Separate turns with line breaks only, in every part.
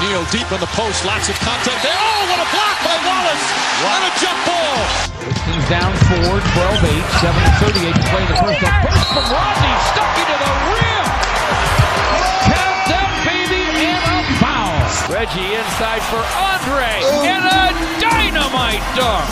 O'Neal deep in the post, lots of contact there. Oh, what a block by Wallace! What a jump ball!
Pistons down four, 12-8, 7-38 to play in the first. A burst from Rodney, stuck into the rim! Count them, baby, and a foul! Reggie inside for Andre, and a dynamite dunk!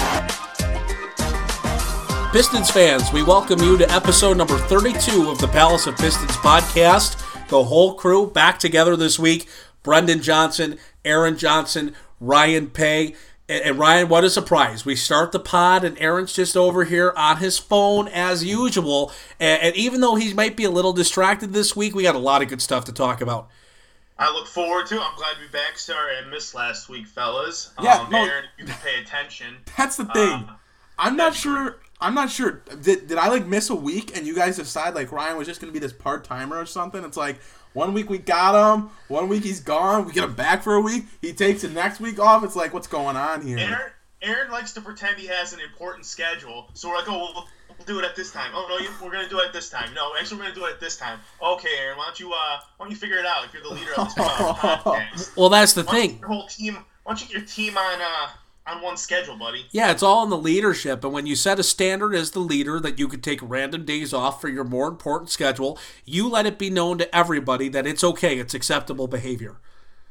Pistons fans, we welcome you to episode number 32 of the Palace of Pistons podcast. The whole crew back together this week. Brendan Johnson, Aaron Johnson, Ryan Paye. And, and Ryan, what a surprise. We start the pod, and Aaron's just over here on his phone as usual. And, and even though he might be a little distracted this week, we got a lot of good stuff to talk about.
I look forward to it. I'm glad to be back. Sorry I missed last week, fellas.
Yeah,
um,
no-
Aaron, you can pay attention.
That's the thing.
Uh,
I'm not sure. I'm not sure. Did, did I like miss a week and you guys decide like Ryan was just gonna be this part timer or something? It's like one week we got him, one week he's gone. We get him back for a week. He takes the next week off. It's like what's going on here?
Aaron, Aaron likes to pretend he has an important schedule, so we're like, oh, we'll, we'll do it at this time. Oh no, you, we're gonna do it at this time. No, actually, we're gonna do it at this time. Okay, Aaron, why don't you uh, why don't you figure it out if you're the leader of this uh, podcast?
Well, that's the
Why
thing.
your whole team. Why don't you get your team on uh on one schedule, buddy?
Yeah, it's all in the leadership. And when you set a standard as the leader that you could take random days off for your more important schedule, you let it be known to everybody that it's okay, it's acceptable behavior.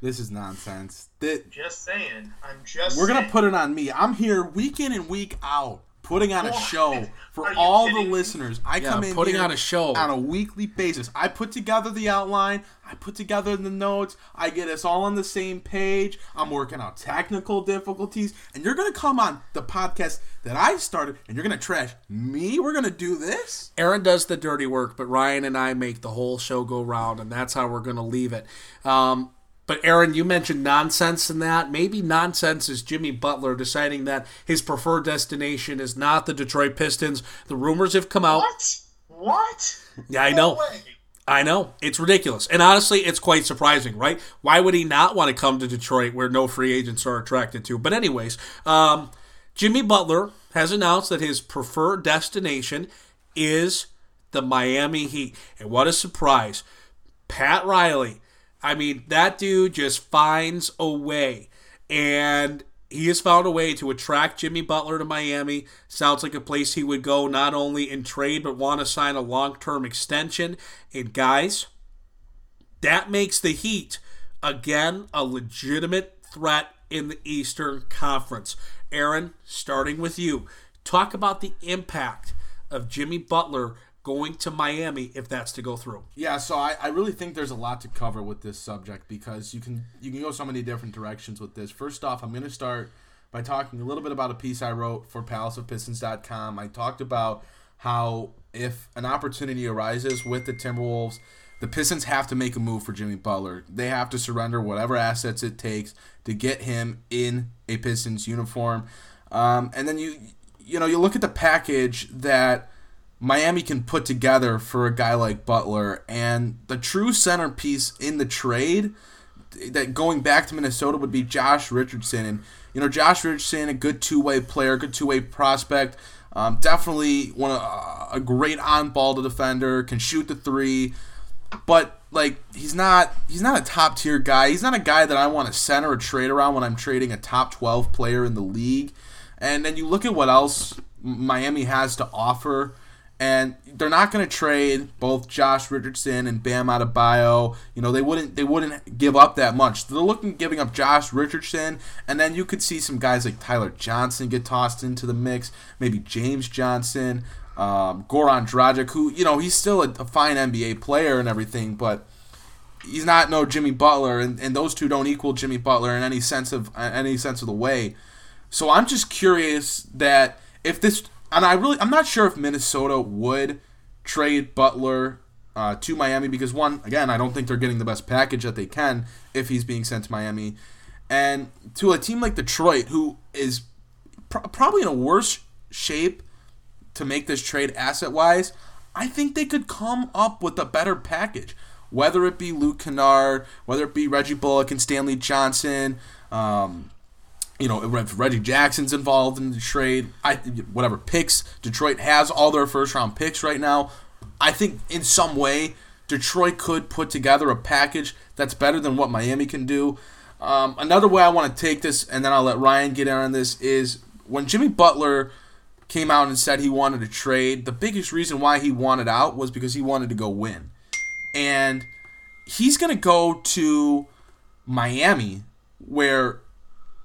This is nonsense. Thi-
Just saying. I'm just.
we're gonna put it on me. I'm here week in and week out, putting on a show for
Are
all the listeners. I
Yeah,
come in
putting
here
on a show.
on a weekly basis. I put together the outline. I put together the notes. I get us all on the same page. I'm working out technical difficulties, and you're gonna come on the podcast that I started, and you're gonna trash me. We're gonna do this.
Aaron does the dirty work, but Ryan and I make the whole show go round, and that's how we're going to leave it. Um, but Aaron, you mentioned nonsense in that. Maybe nonsense is Jimmy Butler deciding that his preferred destination is not the Detroit Pistons. The rumors have come out.
What? What?
Yeah, I know. I know. It's ridiculous. And honestly, it's quite surprising, right? Why would he not want to come to Detroit where no free agents are attracted to? But, anyways, um, Jimmy Butler has announced that his preferred destination is the Miami Heat. And what a surprise. Pat Riley. I mean, that dude just finds a way. And he has found a way to attract Jimmy Butler to Miami. Sounds like a place he would go not only in trade, but want to sign a long term extension. And guys, that makes the Heat, again, a legitimate threat in the Eastern Conference. Aaron, starting with you, talk about the impact of Jimmy Butler going to Miami if that's to go through.
Yeah, so I, I really think there's a lot to cover with this subject because you can you can go so many different directions with this. First off, I'm going to start by talking a little bit about a piece I wrote for palaceofpistons.com. I talked about how if an opportunity arises with the Timberwolves, the Pistons have to make a move for Jimmy Butler. They have to surrender whatever assets it takes to get him in a Pistons uniform. Um, and then you you know you look at the package that Miami can put together for a guy like Butler and the true centerpiece in the trade that going back to Minnesota would be Josh Richardson. And you know Josh Richardson a good two-way player good two-way prospect um, definitely one of, uh, a great on-ball defender can shoot the three. But like he's not he's not a top tier guy. He's not a guy that I want to center a trade around when I'm trading a top 12 player in the league. And then you look at what else Miami has to offer and they're not going to trade both Josh Richardson and Bam Adebayo. You know they wouldn't they wouldn't give up that much. They're looking at giving up Josh Richardson, and then you could see some guys like Tyler Johnson get tossed into the mix. Maybe James Johnson, um, Goran Dragic, who you know he's still a, a fine NBA player and everything, but he's not no Jimmy Butler, and, and those two don't equal Jimmy Butler in any sense of any sense of the way. So I'm just curious that if this, and I really, I'm not sure if Minnesota would trade Butler uh, to Miami because one, again, I don't think they're getting the best package that they can if he's being sent to Miami, and to a team like Detroit who is pr- probably in a worse shape to make this trade asset wise, I think they could come up with a better package. Whether it be Luke Kennard, whether it be Reggie Bullock and Stanley Johnson, um, you know, if Reggie Jackson's involved in the trade, I whatever picks Detroit has all their first round picks right now. I think in some way Detroit could put together a package that's better than what Miami can do. Um, another way I want to take this, and then I'll let Ryan get in on this, is when Jimmy Butler came out and said he wanted to trade, the biggest reason why he wanted out was because he wanted to go win. And he's going to go to Miami, where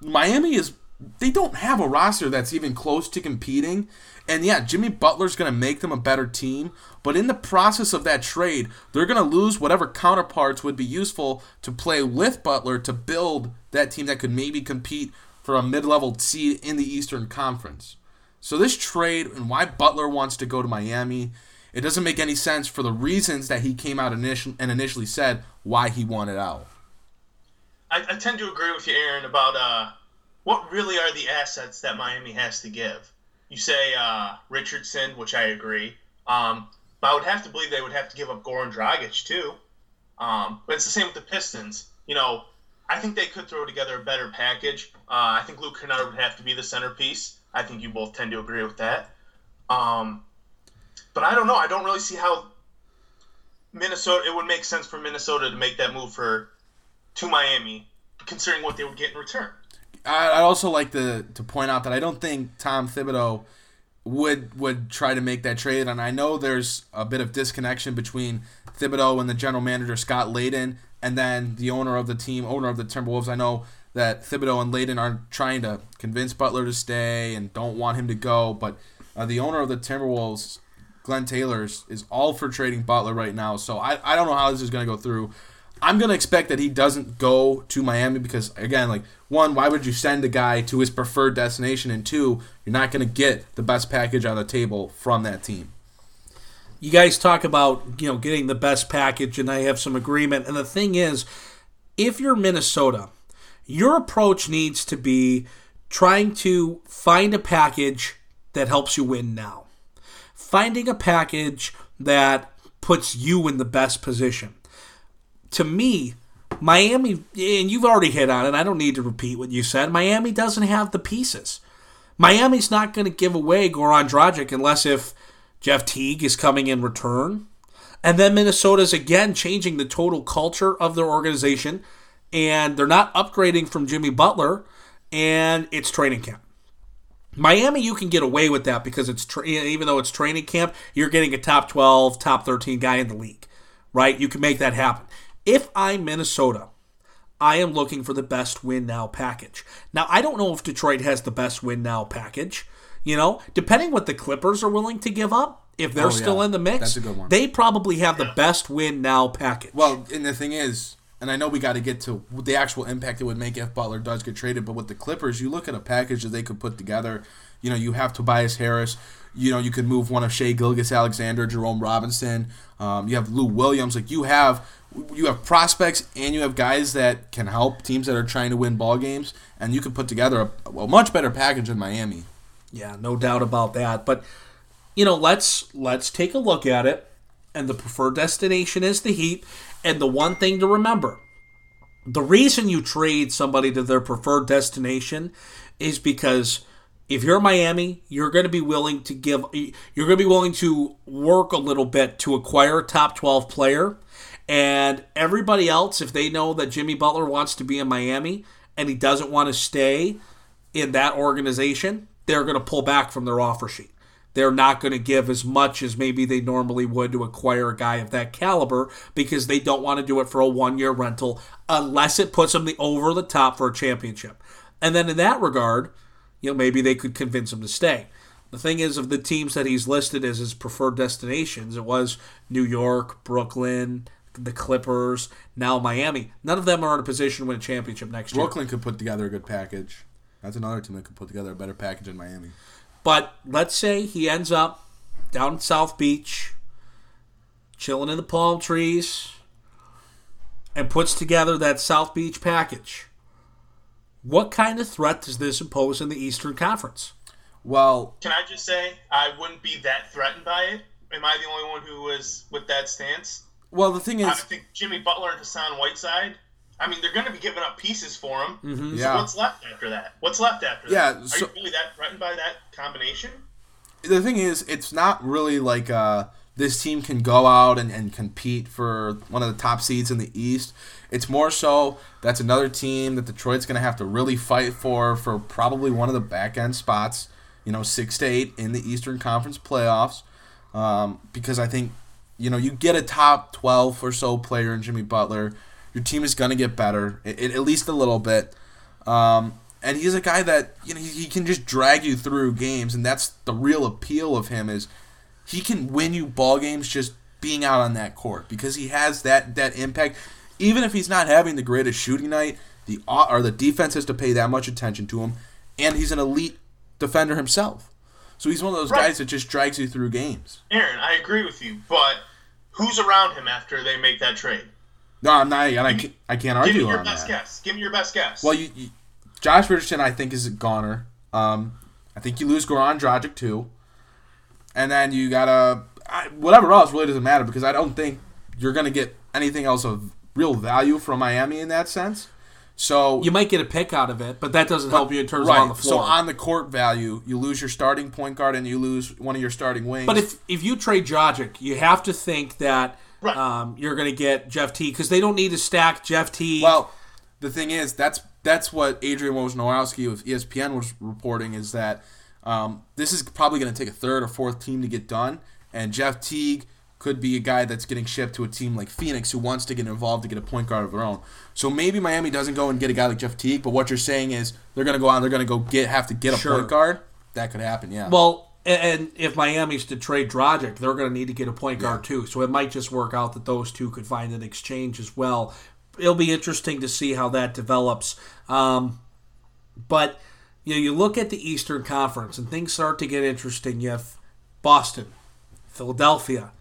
Miami is, they don't have a roster that's even close to competing. And yeah, Jimmy Butler's going to make them a better team, but in the process of that trade, they're going to lose whatever counterparts would be useful to play with Butler to build that team that could maybe compete for a mid level seed in the Eastern Conference. So, this trade and why Butler wants to go to Miami, it doesn't make any sense for the reasons that he came out initially and initially said why he wanted out.
I, I tend to agree with you, Aaron, about uh, what really are the assets that Miami has to give. You say uh, Richardson, which I agree. Um, but I would have to believe they would have to give up Goran Dragic too. Um, but it's the same with the Pistons. You know, I think they could throw together a better package. Uh, I think Luke Kennard would have to be the centerpiece. I think you both tend to agree with that. Um, but I don't know. I don't really see how Minnesota. It would make sense for Minnesota to make that move for to Miami, considering what they would get in return.
I'd also like to to point out that I don't think Tom Thibodeau would would try to make that trade, and I know there's a bit of disconnection between Thibodeau and the general manager Scott Layden, and then the owner of the team, owner of the Timberwolves. I know that Thibodeau and Layden are trying to convince Butler to stay and don't want him to go, but uh, the owner of the Timberwolves, Glenn Taylor, is all for trading Butler right now. So I, I don't know how this is going to go through. I'm gonna expect that he doesn't go to Miami because again, like one, why would you send a guy to his preferred destination, and two, you're not gonna get the best package on the table from that team.
You guys talk about you know getting the best package, and I have some agreement. And the thing is, if you're Minnesota, your approach needs to be trying to find a package that helps you win now, finding a package that puts you in the best position to me, Miami, and you've already hit on it, I don't need to repeat what you said. Miami doesn't have the pieces. Miami's not going to give away Goran Dragic unless if Jeff Teague is coming in return. And then Minnesota's again changing the total culture of their organization, and they're not upgrading from Jimmy Butler, and it's training camp. Miami, you can get away with that because it's tra- even though it's training camp, you're getting a top 12, top 13 guy in the league, right? You can make that happen. If I'm Minnesota, I am looking for the best win now package. Now, I don't know if Detroit has the best win now package. You know, depending what the Clippers are willing to give up, if they're oh, still in the mix, they probably have the best win now package.
Well, and the thing is, and I know we got to get to the actual impact it would make if Butler does get traded, but with the Clippers, you look at a package that they could put together. You know, you have Tobias Harris. You know, you could move one of Shai Gilgeous-Alexander, Jerome Robinson. Um, you have Lou Williams. Like you have you have prospects and you have guys that can help teams that are trying to win ball games, and you can put together a, a much better package in Miami.
Yeah, no doubt about that. But you know, let's let's take a look at it. And the preferred destination is the Heat. And the one thing to remember, the reason you trade somebody to their preferred destination is because if you're Miami, you're going to be willing to give you're going to be willing to work a little bit to acquire a top 12 player and everybody else, if they know that Jimmy Butler wants to be in Miami and he doesn't want to stay in that organization, they're going to pull back from their offer sheet. They're not going to give as much as maybe they normally would to acquire a guy of that caliber because they don't want to do it for a one year rental unless it puts them the, over the top for a championship. And then in that regard, you know, maybe they could convince him to stay. The thing is, of the teams that he's listed as his preferred destinations, it was New York, Brooklyn, the Clippers, now Miami. None of them are in a position to win a championship next
Brooklyn
year.
Brooklyn could put together a good package. That's another team that could put together a better package in Miami.
But let's say he ends up down in South Beach, chilling in the palm trees, and puts together that South Beach package. What kind of threat does this impose in the Eastern Conference?
Well,
can I just say I wouldn't be that threatened by it? Am I the only one who was with that stance?
Well, the thing is, I
think Jimmy Butler and Hassan Whiteside. I mean, they're going to be giving up pieces for him.
Mm-hmm.
So yeah. what's left after that? What's left after
yeah,
that? Are you really that threatened by that combination?
The thing is, it's not really like uh, this team can go out and, and compete for one of the top seeds in the East. It's more so that's another team that Detroit's going to have to really fight for for probably one of the back end spots, you know, six to eight in the Eastern Conference playoffs. Um, because I think, you know, you get a top 12 or so player in Jimmy Butler, your team is going to get better, it, it, at least a little bit. Um, and he's a guy that you know he, he can just drag you through games, and that's the real appeal of him is he can win you ball games just being out on that court because he has that that impact. Even if he's not having the greatest shooting night, the or the defense has to pay that much attention to him, and he's an elite defender himself. So he's one of those right. guys that just drags you through games.
Aaron, I agree with you, but who's around him after they make that trade?
No, I'm not, and I can't, I can't argue
Give me your best
that.
guess. Give me your best guess.
Well, you, you, Josh Richardson, I think, is a goner. Um, I think you lose Goran Dragic too, and then you gotta whatever else really doesn't matter because I don't think you're gonna get anything else of real value from Miami in that sense. So
you might get a pick out of it, but that doesn't but, help you in terms
right,
of on the floor.
So on the court value, you lose your starting point guard and you lose one of your starting wings.
But if if you trade Dragic, you have to think that right. um, you're going to get Jeff Teague because they don't need to stack Jeff Teague.
Well, the thing is that's that's what Adrian Wojnarowski with ESPN was reporting is that um, this is probably going to take a third or fourth team to get done, and Jeff Teague could be a guy that's getting shipped to a team like Phoenix who wants to get involved to get a point guard of their own. So maybe Miami doesn't go and get a guy like Jeff Teague, but what you're saying is they're going to go out and they're going to go get have to get a sure. point guard. That could happen, yeah.
Well, and if Miami's to trade Dragic, they're going to need to get a point guard yeah. too. So it might just work out that those two could find an exchange as well. It'll be interesting to see how that develops. Um, but you know, you look at the Eastern Conference and things start to get interesting. You have Boston, Philadelphia,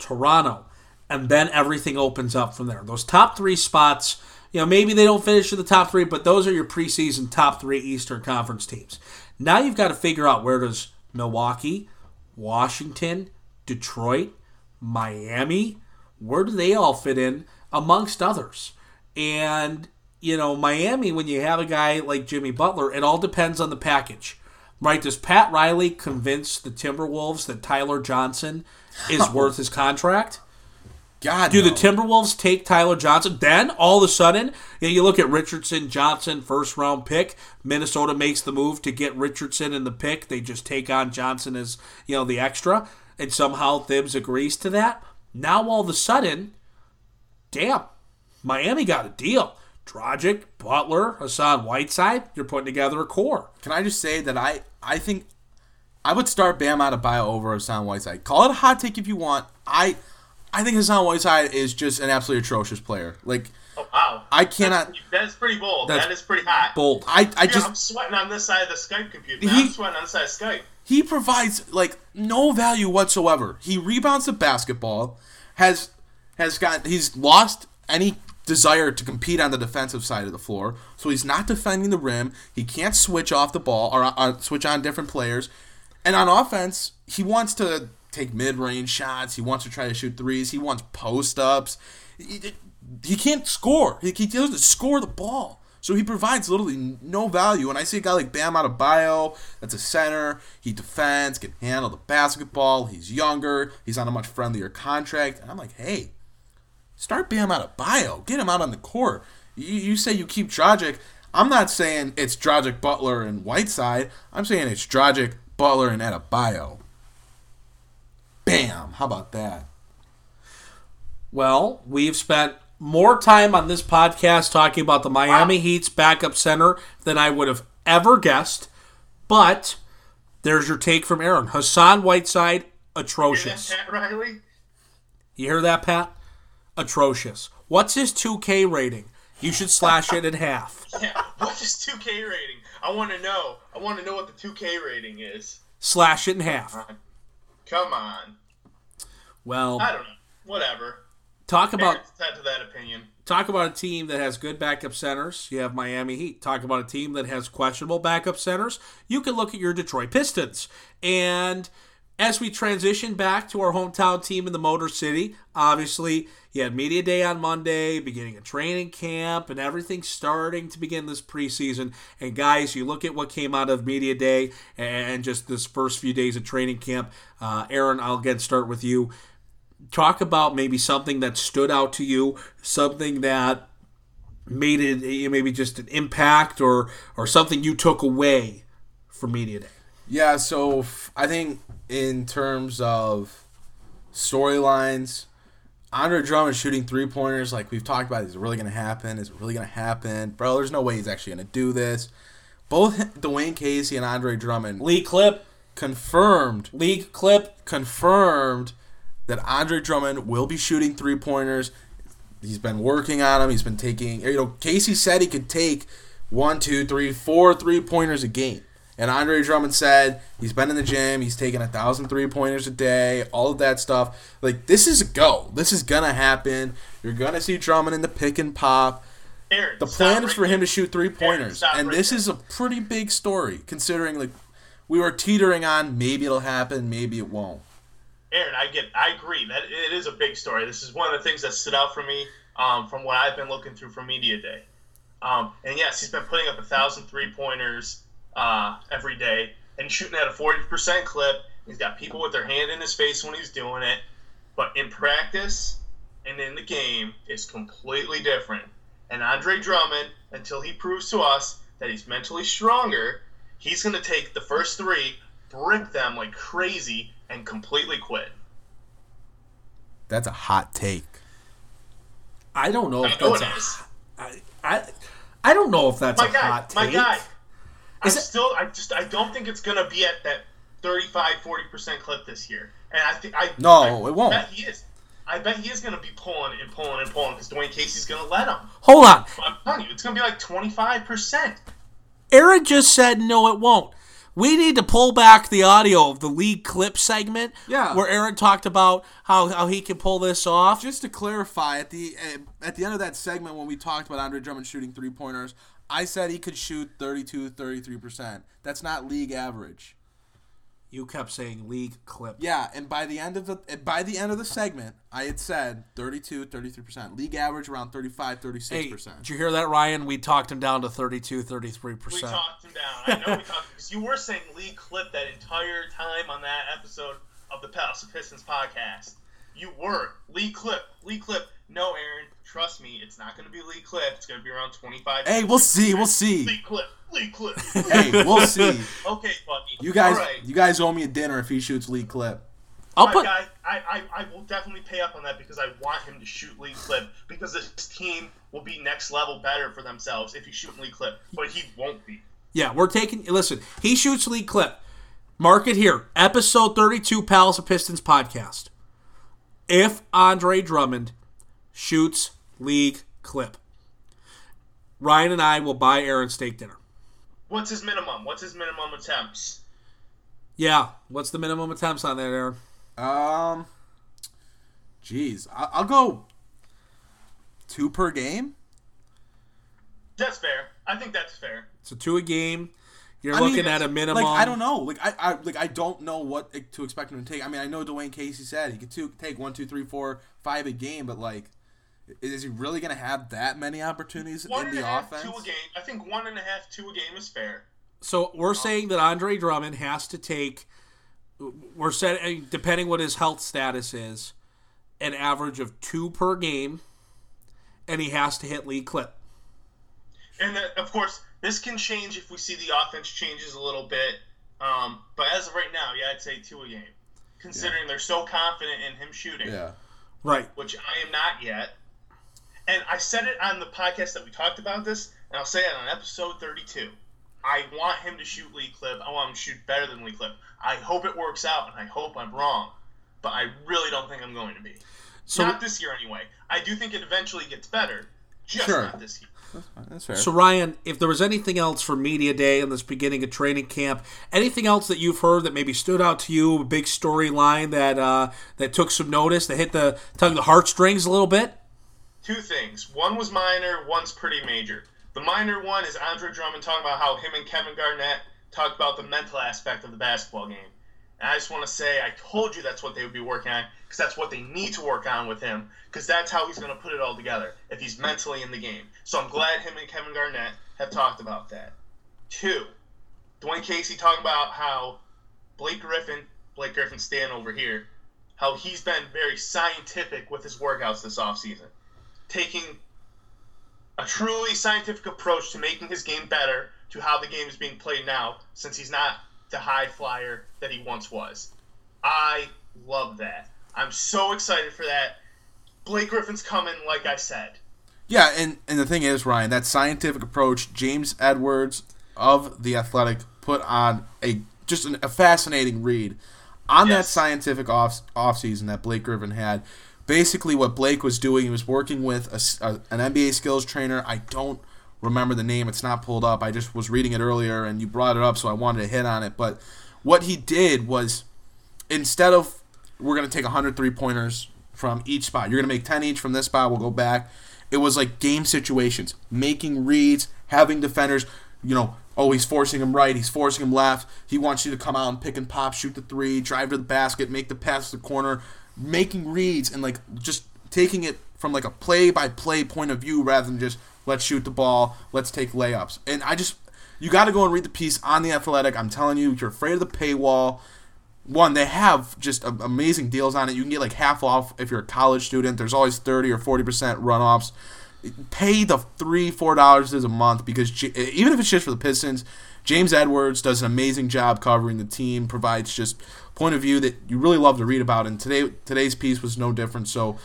Toronto, and then everything opens up from there. Those top three spots, you know, maybe they don't finish in the top three, but those are your preseason top three Eastern Conference teams. Now you've got to figure out where does Milwaukee, Washington, Detroit, Miami, where do they all fit in amongst others? And you know, Miami, when you have a guy like Jimmy Butler, it all depends on the package. Right? Does Pat Riley convince the Timberwolves that Tyler Johnson is worth his contract?
God,
do
no.
the Timberwolves take Tyler Johnson? Then all of a sudden, you, know, you look at Richardson, Johnson, first round pick. Minnesota makes the move to get Richardson in the pick. They just take on Johnson as you know the extra, and somehow Thibs agrees to that. Now all of a sudden, damn, Miami got a deal. Dragic, Butler, Hassan Whiteside, you're putting together a core.
Can I just say that I, I think I would start Bam Adebayo over Hassan Whiteside. Call it a hot take if you want. I I think Hassan Whiteside is just an absolutely atrocious player. Like
Oh, wow.
I cannot.
That's, that's pretty bold.
That's
that is pretty hot.
Bold.
I, I just.
I'm sweating on this side of the Skype computer. He, I'm sweating on the side of Skype.
He provides like no value whatsoever. He rebounds the basketball, has has got he's lost any desire to compete on the defensive side of the floor. So he's not defending the rim. He can't switch off the ball or uh, switch on different players. And on offense, he wants to take mid-range shots. He wants to try to shoot threes. He wants post-ups. He, he can't score. He, he doesn't score the ball. So he provides literally no value. And I see a guy like Bam Adebayo, that's a center. He defends, can handle the basketball. He's younger. He's on a much friendlier contract. And I'm like, hey, Start Bam Adebayo. Get him out on the court. You, you say you keep Dragic. I'm not saying it's Dragic, Butler, and Whiteside. I'm saying it's Dragic, Butler, and Adebayo. Bam! How about that?
Well, we've spent more time on this podcast talking about the Miami wow. Heat's backup center than I would have ever guessed. But there's your take from Aaron. Hassan Whiteside, atrocious.
You hear that, Pat Riley?
You hear that, Pat? atrocious. What's his 2K rating? You should slash it in half.
Yeah, what's his 2K rating? I want to know. I want to know what the 2K rating is.
Slash it in half.
Come on.
Well,
I don't know. Whatever.
Talk about
to that opinion.
Talk about a team that has good backup centers. You have Miami Heat. Talk about a team that has questionable backup centers. You can look at your Detroit Pistons and as we transition back to our hometown team in the Motor City, obviously you had media day on Monday, beginning a training camp, and everything starting to begin this preseason. And guys, you look at what came out of media day and just this first few days of training camp. Uh, Aaron, I'll again start with you. talk about maybe something that stood out to you, something that made it maybe just an impact or or something you took away from media day.
Yeah, so f- I think in terms of storylines, Andre Drummond shooting three pointers, like we've talked about, is it really going to happen? Is it really going to happen? Bro, there's no way he's actually going to do this. Both Dwayne Casey and Andre Drummond
League clip,
confirmed
league clip.
confirmed that Andre Drummond will be shooting three pointers. He's been working on them. He's been taking. You know, Casey said he could take one, two, three, four three pointers a game. And Andre Drummond said he's been in the gym. He's taking a thousand three pointers a day. All of that stuff. Like this is a go. This is gonna happen. You're gonna see Drummond in the pick and pop.
Aaron,
The plan is for him to shoot three pointers, and this is a pretty big story considering like we were teetering on maybe it'll happen, maybe it won't.
Aaron, I get, I agree that it is a big story. This is one of the things that stood out for me um, from what I've been looking through from media day. Um, and yes, he's been putting up a thousand three pointers uh, every day and shooting at a forty percent clip. He's got people with their hand in his face when he's doing it, but in practice and in the game it's completely different. And Andre Drummond, until he proves to us that he's mentally stronger, he's going to take the first three, brick them like crazy, and completely quit.
That's a hot take.
I don't know
I
if
know
that's
it
a. I, I I don't know if that's
My
a
guy,
hot
my
take.
guy. I'm
Is it-
still, I just, I don't think it's going to be at that 35, 40% clip this year. And I think, I
No,
I
it won't.
bet he is. I bet he is going to be pulling and pulling and pulling because Dwayne Casey's going to let him.
Hold on.
But I'm telling you, it's going to be like 25%.
Aaron just said no, it won't. We need to pull back the audio of the league clip segment.
Yeah.
Where Aaron talked about how, how he can pull this off.
Just to clarify, at the uh, at the end of that segment when we talked about Andre Drummond shooting three pointers, I said he could shoot 32, 33 percent. That's not league average.
You kept saying league clip.
Yeah, and by the end of the by the end of the segment, I had said 32, 33 percent. League average around 35, 36
Hey,
percent.
did you hear that, Ryan? We talked him down to 32, 33%.
We talked him down. I know we talked because you were saying league clip that entire time on that episode of the Palace Pistons podcast. You were league clip, league clip. No, Aaron, trust me, it's not going to be league clip. It's going to be around 25.
Hey, we'll see, we'll see.
league clip, league clip.
Hey, we'll see.
Okay, buddy.
You guys,
All right.
you guys owe me a dinner if he shoots league clip.
I'll
My
put
guy, I, I, I will definitely pay up on that because I want him to shoot league clip because this team will be next level better for themselves if he shoots league clip, but he won't be.
Yeah, we're taking. Listen, he shoots league clip. Mark it here. Episode 32, Palace of Pistons podcast. If Andre Drummond shoots league clip, Ryan and I will buy Aaron steak dinner.
What's his minimum? What's his minimum attempts?
Yeah. What's the minimum attempts on that, Aaron?
Um, jeez, I- I'll go two per game.
That's fair. I think that's fair.
So two a game. You're
I
looking
mean,
at a minimum.
Like I don't know. Like I, I like I don't know what to expect him to take. I mean, I know Dwayne Casey said he could two, take one, two, three, four, five a game, but like, is he really gonna have that many opportunities
One
in
and
the
a half,
offense?
two a game. I think one and a half, two a game is fair.
So we're saying that Andre Drummond has to take. We're setting depending what his health status is, an average of two per game, and he has to hit league clip.
And then, of course, this can change if we see the offense changes a little bit. Um, but as of right now, yeah, I'd say two a game, considering they're so confident in him shooting.
Yeah.
Right.
which I am not yet. And I said it on the podcast that we talked about this, and I'll say it on episode 32. I want him to shoot league clip. I want him to shoot better than league clip. I hope it works out, and I hope I'm wrong. But I really don't think I'm going to be.
So
not this year, anyway. I do think it eventually gets better, just
Sure.
not this year.
That's fair.
So Ryan, if there was anything else for media day in this beginning of training camp, anything else that you've heard that maybe stood out to you, a big storyline that uh, that took some notice, that hit the tug the heartstrings a little bit?
Two things. One was minor, one's pretty major. The minor one is Andre Drummond talking about how him and Kevin Garnett talked about the mental aspect of the basketball game. And I just want to say, I told you that's what they would be working on, because that's what they need to work on with him, because that's how he's going to put it all together, if he's mentally in the game. So I'm glad him and Kevin Garnett have talked about that. Two, Dwayne Casey talking about how Blake Griffin, Blake Griffin stand over here, how he's been very scientific with his workouts this offseason, taking a truly scientific approach to making his game better to how the game is being played now, since he's not the high flyer that he once was. I love that. I'm so excited for that. Blake Griffin's coming, like I said.
Yeah, and, and the thing is, Ryan, that scientific approach, James Edwards of the Athletic put on a just an, a fascinating read on that scientific off off season that Blake Griffin had. Basically, what Blake was doing, he was working with a a an NBA skills trainer. I don't remember the name; it's not pulled up. I just was reading it earlier, and you brought it up, so I wanted to hit on it. But what he did was instead of we're going to take 100 three pointers from each spot, you're going to make 10 each from this spot, we'll go back. It was like game situations, making reads, having defenders, you know, oh, he's forcing him right, he's forcing him left. He wants you to come out and pick and pop, shoot the three, drive to the basket, make the pass to the corner, making reads and like just taking it from like a play by play point of view rather than just let's shoot the ball, let's take layups. And I just you got to go and read the piece on the Athletic. I'm telling you, you're afraid of the paywall. One they have just amazing deals on it. You can get like half off if you're a college student. There's always 30 or 40% runoffs. Pay the three four dollars a month because even if it's just for the pistons james edwards does an amazing job covering the team provides just point of view that you really love to read about. And today today's piece was no different. So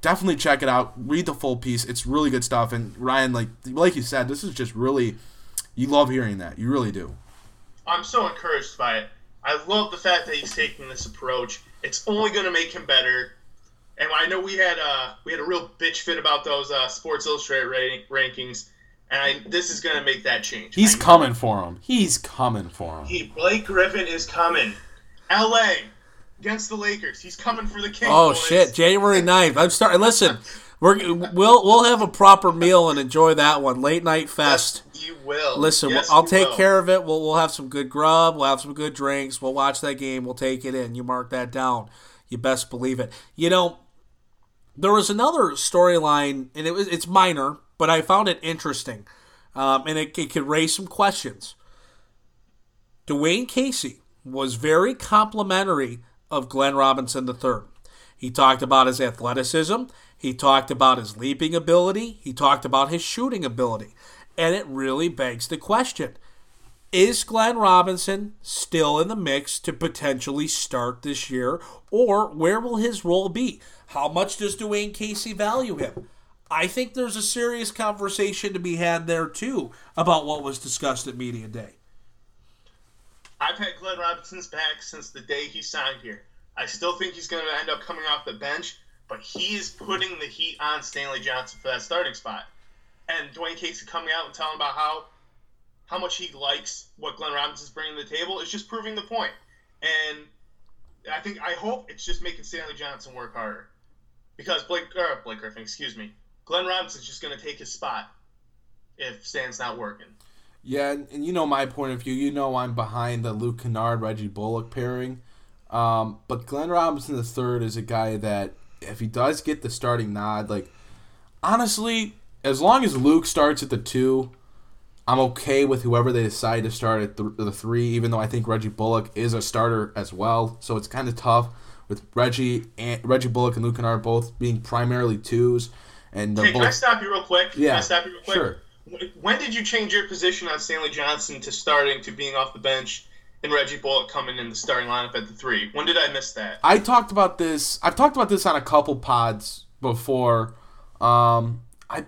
definitely check it out read the full piece it's really good stuff and ryan like like you said this is just really you love hearing that you really do
I'm so encouraged by it. I love the fact that he's taking this approach. It's only going to make him better. And I know we had uh, we had a real bitch fit about those uh, Sports Illustrated rating, rankings, and I, this is going to make that change.
he's coming for him he's coming for him
He Blake Griffin is coming. L.A. against the Lakers. He's coming for the King.
Oh
boys.
shit, January 9th. I'm starting. Listen, we're we'll we'll have a proper meal and enjoy that one. Late night fest.
Yes, you will.
Listen,
Yes,
I'll take
will.
care of it. We'll we'll have some good grub. We'll have some good drinks. We'll watch that game. We'll take it in. You mark that down. You best believe it. You know, there was another storyline, and it was it's minor, but I found it interesting, um, and it, it could raise some questions. Dwayne Casey was very complimentary of Glenn Robinson III. He talked about his athleticism. He talked about his leaping ability. He talked about his shooting ability. And it really begs the question is Glenn Robinson still in the mix to potentially start this year? Or where will his role be? How much does Dwayne Casey value him? I think there's a serious conversation to be had there too about what was discussed at Media Day.
I've had Glenn Robinson's back since the day he signed here. I still think he's going to end up coming off the bench, but he is putting the heat on Stanley Johnson for that starting spot. And Dwayne Casey coming out and telling about how how much he likes what Glenn Robinson's bringing to the table is just proving the point. And I think I hope it's just making Stanley Johnson work harder because Blake or Blake Griffin, excuse me, Glenn Robinson's just going to take his spot if Stan's not working.
Yeah, and, and you know my point of view. You know I'm behind the Luke Kennard Reggie Bullock pairing. Um, but Glenn Robinson III is a guy that if he does get the starting nod, like honestly, as long as Luke starts at the two, I'm okay with whoever they decide to start at th- the three. Even though I think Reggie Bullock is a starter as well, so it's kind of tough with Reggie and Reggie Bullock and Luke Kennard both being primarily twos. And
Hey, can I stop you real quick? Can
Yeah,
I stop you real quick?
sure.
Wh- When did you change your position on Stanley Johnson to starting to being off the bench and Reggie Bullock coming in the starting lineup at the three? When did I miss that?
I talked about this. I've talked about this on a couple pods before. Um, I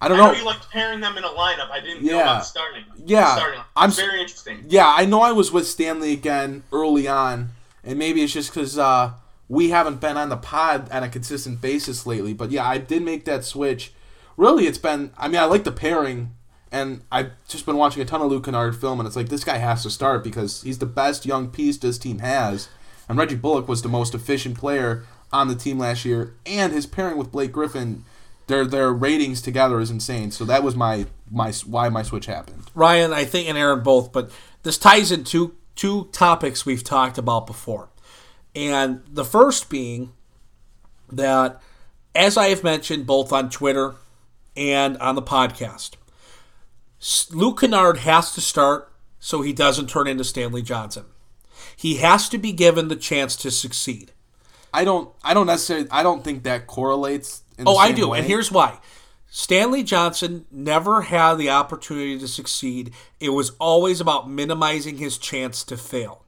I don't
I know
know.
you liked pairing them in a lineup. I didn't
yeah.
know about starting.
Yeah,
starting.
I'm
very interesting.
Yeah, I know I was with Stanley again early on, and maybe it's just because uh, we haven't been on the pod on a consistent basis lately. But yeah, I did make that switch. Really, it's been. I mean, I like the pairing, and I've just been watching a ton of Luke Kennard film, and it's like this guy has to start because he's the best young piece this team has. And Reggie Bullock was the most efficient player on the team last year, and his pairing with Blake Griffin, their their ratings together is insane. So that was my my why my switch happened.
Ryan, I think, and Aaron both, but this ties into two topics we've talked about before. And the first being that, as I have mentioned both on Twitter and on the podcast, Luke Kennard has to start so he doesn't turn into Stanley Johnson. He has to be given the chance to succeed.
I don't I don't necessarily I don't think that correlates. In
Oh,
the
I do,
way.
and here's why. Stanley Johnson never had the opportunity to succeed. It was always about minimizing his chance to fail.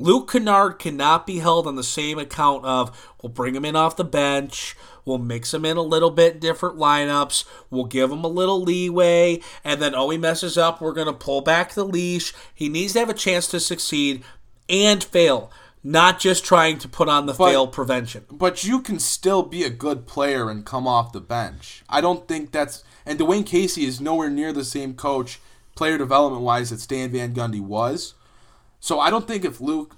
Luke Kennard cannot be held on the same account of we'll bring him in off the bench, we'll mix him in a little bit in different lineups, we'll give him a little leeway, and then oh he messes up, we're gonna pull back the leash. He needs to have a chance to succeed and fail, not just trying to put on the
But-
fail prevention.
But you can still be a good player and come off the bench. I don't think that's and Dwayne Casey is nowhere near the same coach, player development wise, that Stan Van Gundy was. So I don't think if Luke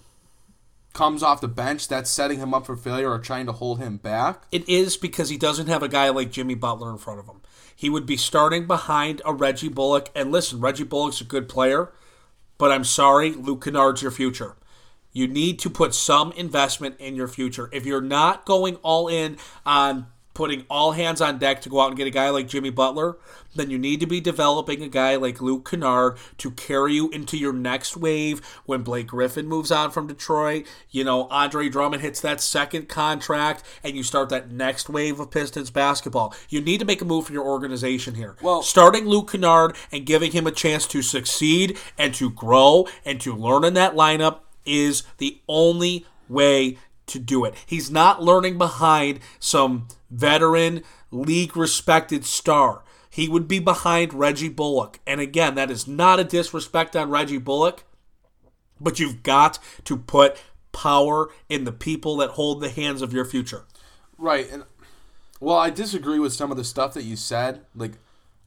comes off the bench, that's setting him up for failure or trying to hold him back.
It is because he doesn't have a guy like Jimmy Butler in front of him. He would be starting behind a Reggie Bullock. And listen, Reggie Bullock's a good player, but I'm sorry, Luke Kennard's your future. You need to put some investment in your future. If you're not going all in on putting all hands on deck to go out and get a guy like Jimmy Butler, then you need to be developing a guy like Luke Kennard to carry you into your next wave when Blake Griffin moves on from Detroit. You know, Andre Drummond hits that second contract and you start that next wave of Pistons basketball. You need to make a move for your organization here.
Well-
starting Luke Kennard and giving him a chance to succeed and to grow and to learn in that lineup is the only way to do it. He's not learning behind some veteran, league respected star. He would be behind Reggie Bullock. And again, that is not a disrespect on Reggie Bullock, but you've got to put power in the people that hold the hands of your future.
Right, and well, I disagree with some of the stuff that you said. Like,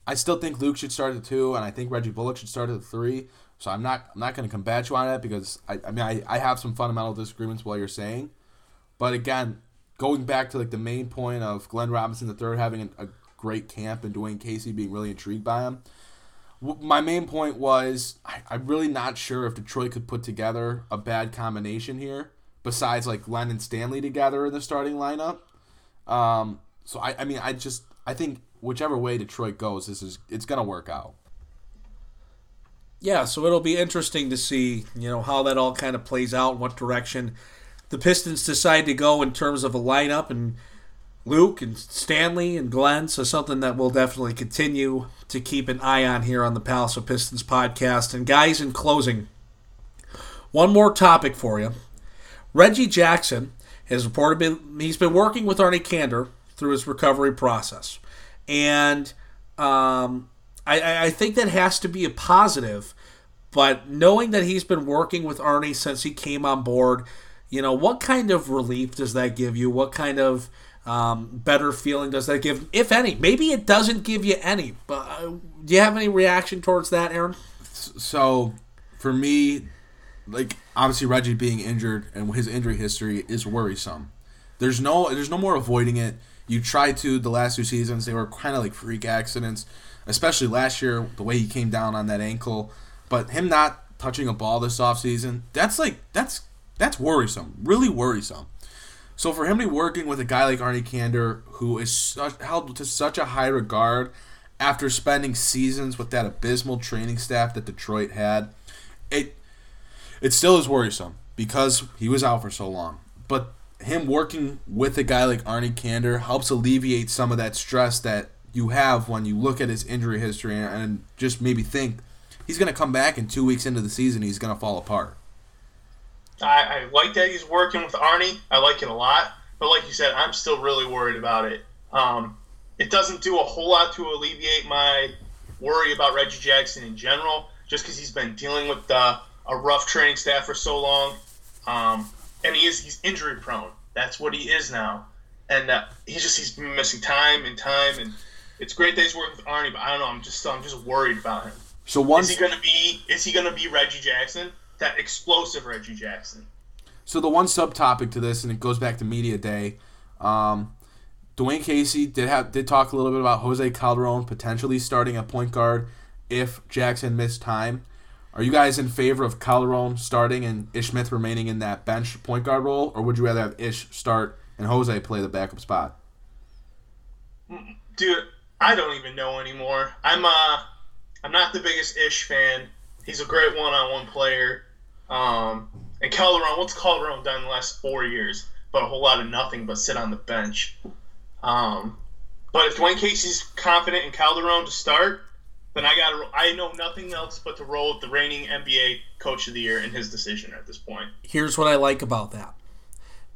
I still think Luke should start at two, and I think Reggie Bullock should start at three. So I'm not I'm not going to combat you on that because I, I mean I, I have some fundamental disagreements while you're saying, but again, going back to like the main point of Glenn Robinson the third having a great camp and Dwayne Casey being really intrigued by him. My main point was I, I'm really not sure if Detroit could put together a bad combination here besides like Glenn and Stanley together in the starting lineup. Um, so I, I mean, I just I think whichever way Detroit goes, this is it's gonna work out.
Yeah, so it'll be interesting to see, you know, how that all kind of plays out, what direction the Pistons decide to go in terms of a lineup and Luke and Stanley and Glenn. So something that we'll definitely continue to keep an eye on here on the Palace of Pistons podcast. And guys, in closing, one more topic for you. Reggie Jackson has reported been, he's been working with Arnie Kander through his recovery process, and um, I- I, I think that has to be a positive. But knowing that he's been working with Arnie since he came on board, you know, what kind of relief does that give you? What kind of um, better feeling does that give, if any? Maybe it doesn't give you any. But uh, do you have any reaction towards that, Aaron?
So for me, like obviously Reggie being injured and his injury history is worrisome. There's no there's no more avoiding it. You tried to the last two seasons; they were kind of like freak accidents, especially last year the way he came down on that ankle. But him not touching a ball this offseason, that's like that's that's worrisome, really worrisome. So for him to be working with a guy like Arnie Kander, who is such, held to such a high regard after spending seasons with that abysmal training staff that Detroit had, it it still is worrisome because he was out for so long. But him working with a guy like Arnie Kander helps alleviate some of that stress that you have when you look at his injury history and, and just maybe think he's going to come back in two weeks into the season, he's going to fall apart.
I, I like that he's working with Arnie. I like it a lot. But like you said, I'm still really worried about it. Um, it doesn't do a whole lot to alleviate my worry about Reggie Jackson in general, just because he's been dealing with uh, a rough training staff for so long. Um, and he is he's injury prone. That's what he is now. And uh, he's just he's been missing time and time. And it's great that he's working with Arnie, but I don't know. I'm just I'm just worried about him.
So once
Is he gonna be? Is he gonna be Reggie Jackson? That explosive Reggie Jackson.
So the one subtopic to this, and it goes back to media day. Um, Dwayne Casey did have did talk a little bit about Jose Calderon potentially starting at point guard if Jackson missed time. Are you guys in favor of Calderon starting and Ish Smith remaining in that bench point guard role, or would you rather have Ish start and Jose play the backup spot?
Dude, I don't even know anymore. I'm uh, I'm not the biggest Ish fan. He's a great one-on-one player. Um, and Calderon, what's Calderon done in the last four years? but a whole lot of nothing but sit on the bench. Um, but if Dwayne Casey's confident in Calderon to start, then I got I know nothing else but to roll with the reigning NBA Coach of the Year in his decision at this point.
Here's what I like about that: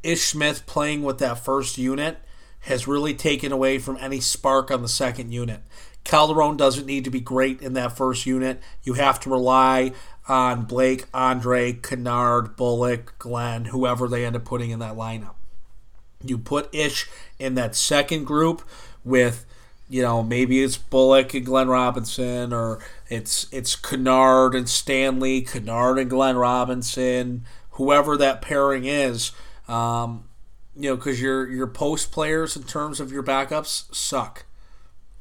Ish Smith playing with that first unit has really taken away from any spark on the second unit. Calderon doesn't need to be great in that first unit. You have to rely on Blake, Andre, Kennard, Bullock, Glenn, whoever they end up putting in that lineup. You put Ish in that second group with, you know, maybe it's Bullock and Glenn Robinson, or it's it's Kennard and Stanley, Kennard and Glenn Robinson, whoever that pairing is. Um, you know, because your your post players in terms of your backups suck.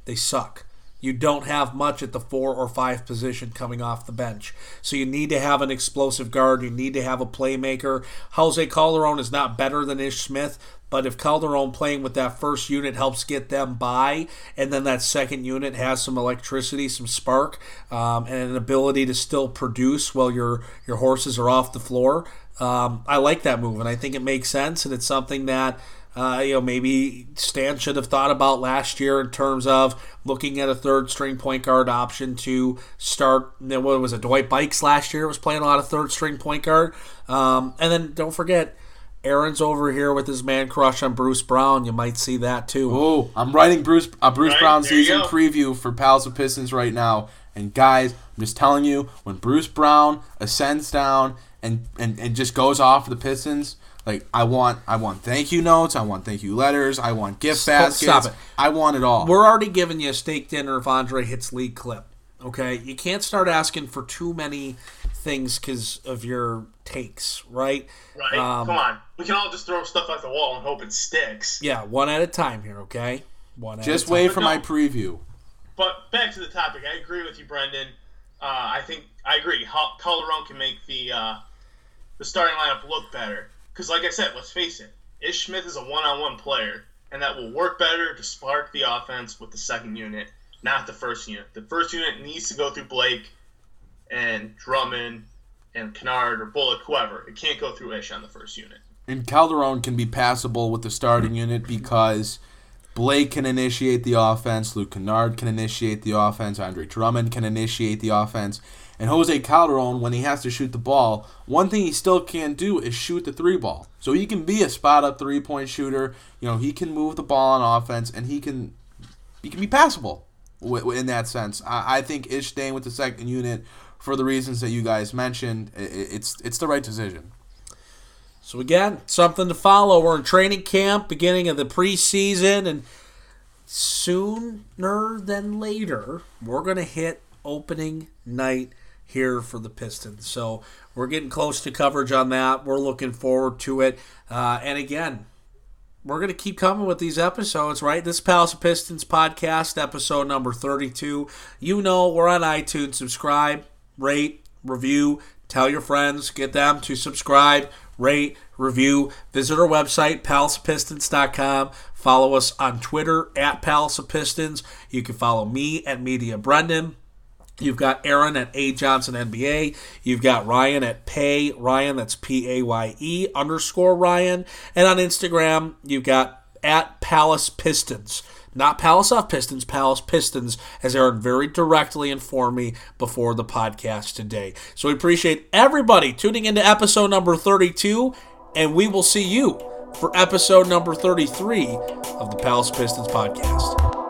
They suck. You don't have much at the four or five position coming off the bench. So you need to have an explosive guard. You need to have a playmaker. Jose Calderon is not better than Ish Smith, but if Calderon playing with that first unit helps get them by, and then that second unit has some electricity, some spark, um, and an ability to still produce while your your horses are off the floor, um, I like that move, and I think it makes sense, and it's something that. Uh, you know, maybe Stan should have thought about last year in terms of looking at a third string point guard option to start. What was it? Dwight Buycks last year was playing a lot of third string point guard. Um, and then don't forget, Aaron's over here with his man crush on Bruce Brown. You might see that too.
Oh, I'm writing Bruce a Bruce
Right,
Brown season preview for Palace of Pistons right now. And guys, I'm just telling you, when Bruce Brown ascends down and, and, and just goes off for the Pistons, like I want I want thank you notes, I want thank you letters, I want gift
Stop-
baskets.
stop it.
I want it all.
We're already giving you a steak dinner if Andre hits league clip. Okay, you can't start asking for too many things because of your takes, right?
Right?
Um,
Come on, we can all just throw stuff at the wall and hope it sticks.
Yeah, one at a time here. Okay, one.
just
at a
wait for
No.
my preview.
But back to the topic, I agree with you, Brendan. Uh, I think I agree. Hol- Calderon can make the uh, the starting lineup look better. Because, like I said, let's face it, Ish Smith is a one-on-one player, and that will work better to spark the offense with the second unit, not the first unit. The first unit needs to go through Blake and Drummond and Kennard or Bullock, whoever. It can't go through Ish on the first unit.
And Calderon can be passable with the starting unit because Blake can initiate the offense, Luke Kennard can initiate the offense, Andre Drummond can initiate the offense, and Jose Calderon, when he has to shoot the ball, one thing he still can't do is shoot the three ball. So he can be a spot up three point shooter. You know, he can move the ball on offense, and he can he can be passable in that sense. I, think Ish staying with the second unit for the reasons that you guys mentioned, it's it's the right decision.
So again, something to follow. We're in training camp, beginning of the preseason, and sooner than later, we're gonna hit opening night here for the Pistons. So we're getting close to coverage on that. We're looking forward to it. Uh, and again, we're going to keep coming with these episodes, right? This Palace of Pistons podcast, episode number 32. You know, we're on iTunes. Subscribe, rate, review, tell your friends, get them to subscribe, rate, review. Visit our website, palacepistons.com. Follow us on Twitter at Palace of Pistons. You can follow me at Media Brendan. You've got Aaron at A Johnson NBA. You've got Ryan at Paye Ryan. That's P A Y E underscore Ryan. And on Instagram, you've got at Palace Pistons. Not Palace off Pistons, Palace Pistons, as Aaron very directly informed me before the podcast today. So we appreciate everybody tuning into episode number 32, and we will see you for episode number 33 of the Palace Pistons podcast.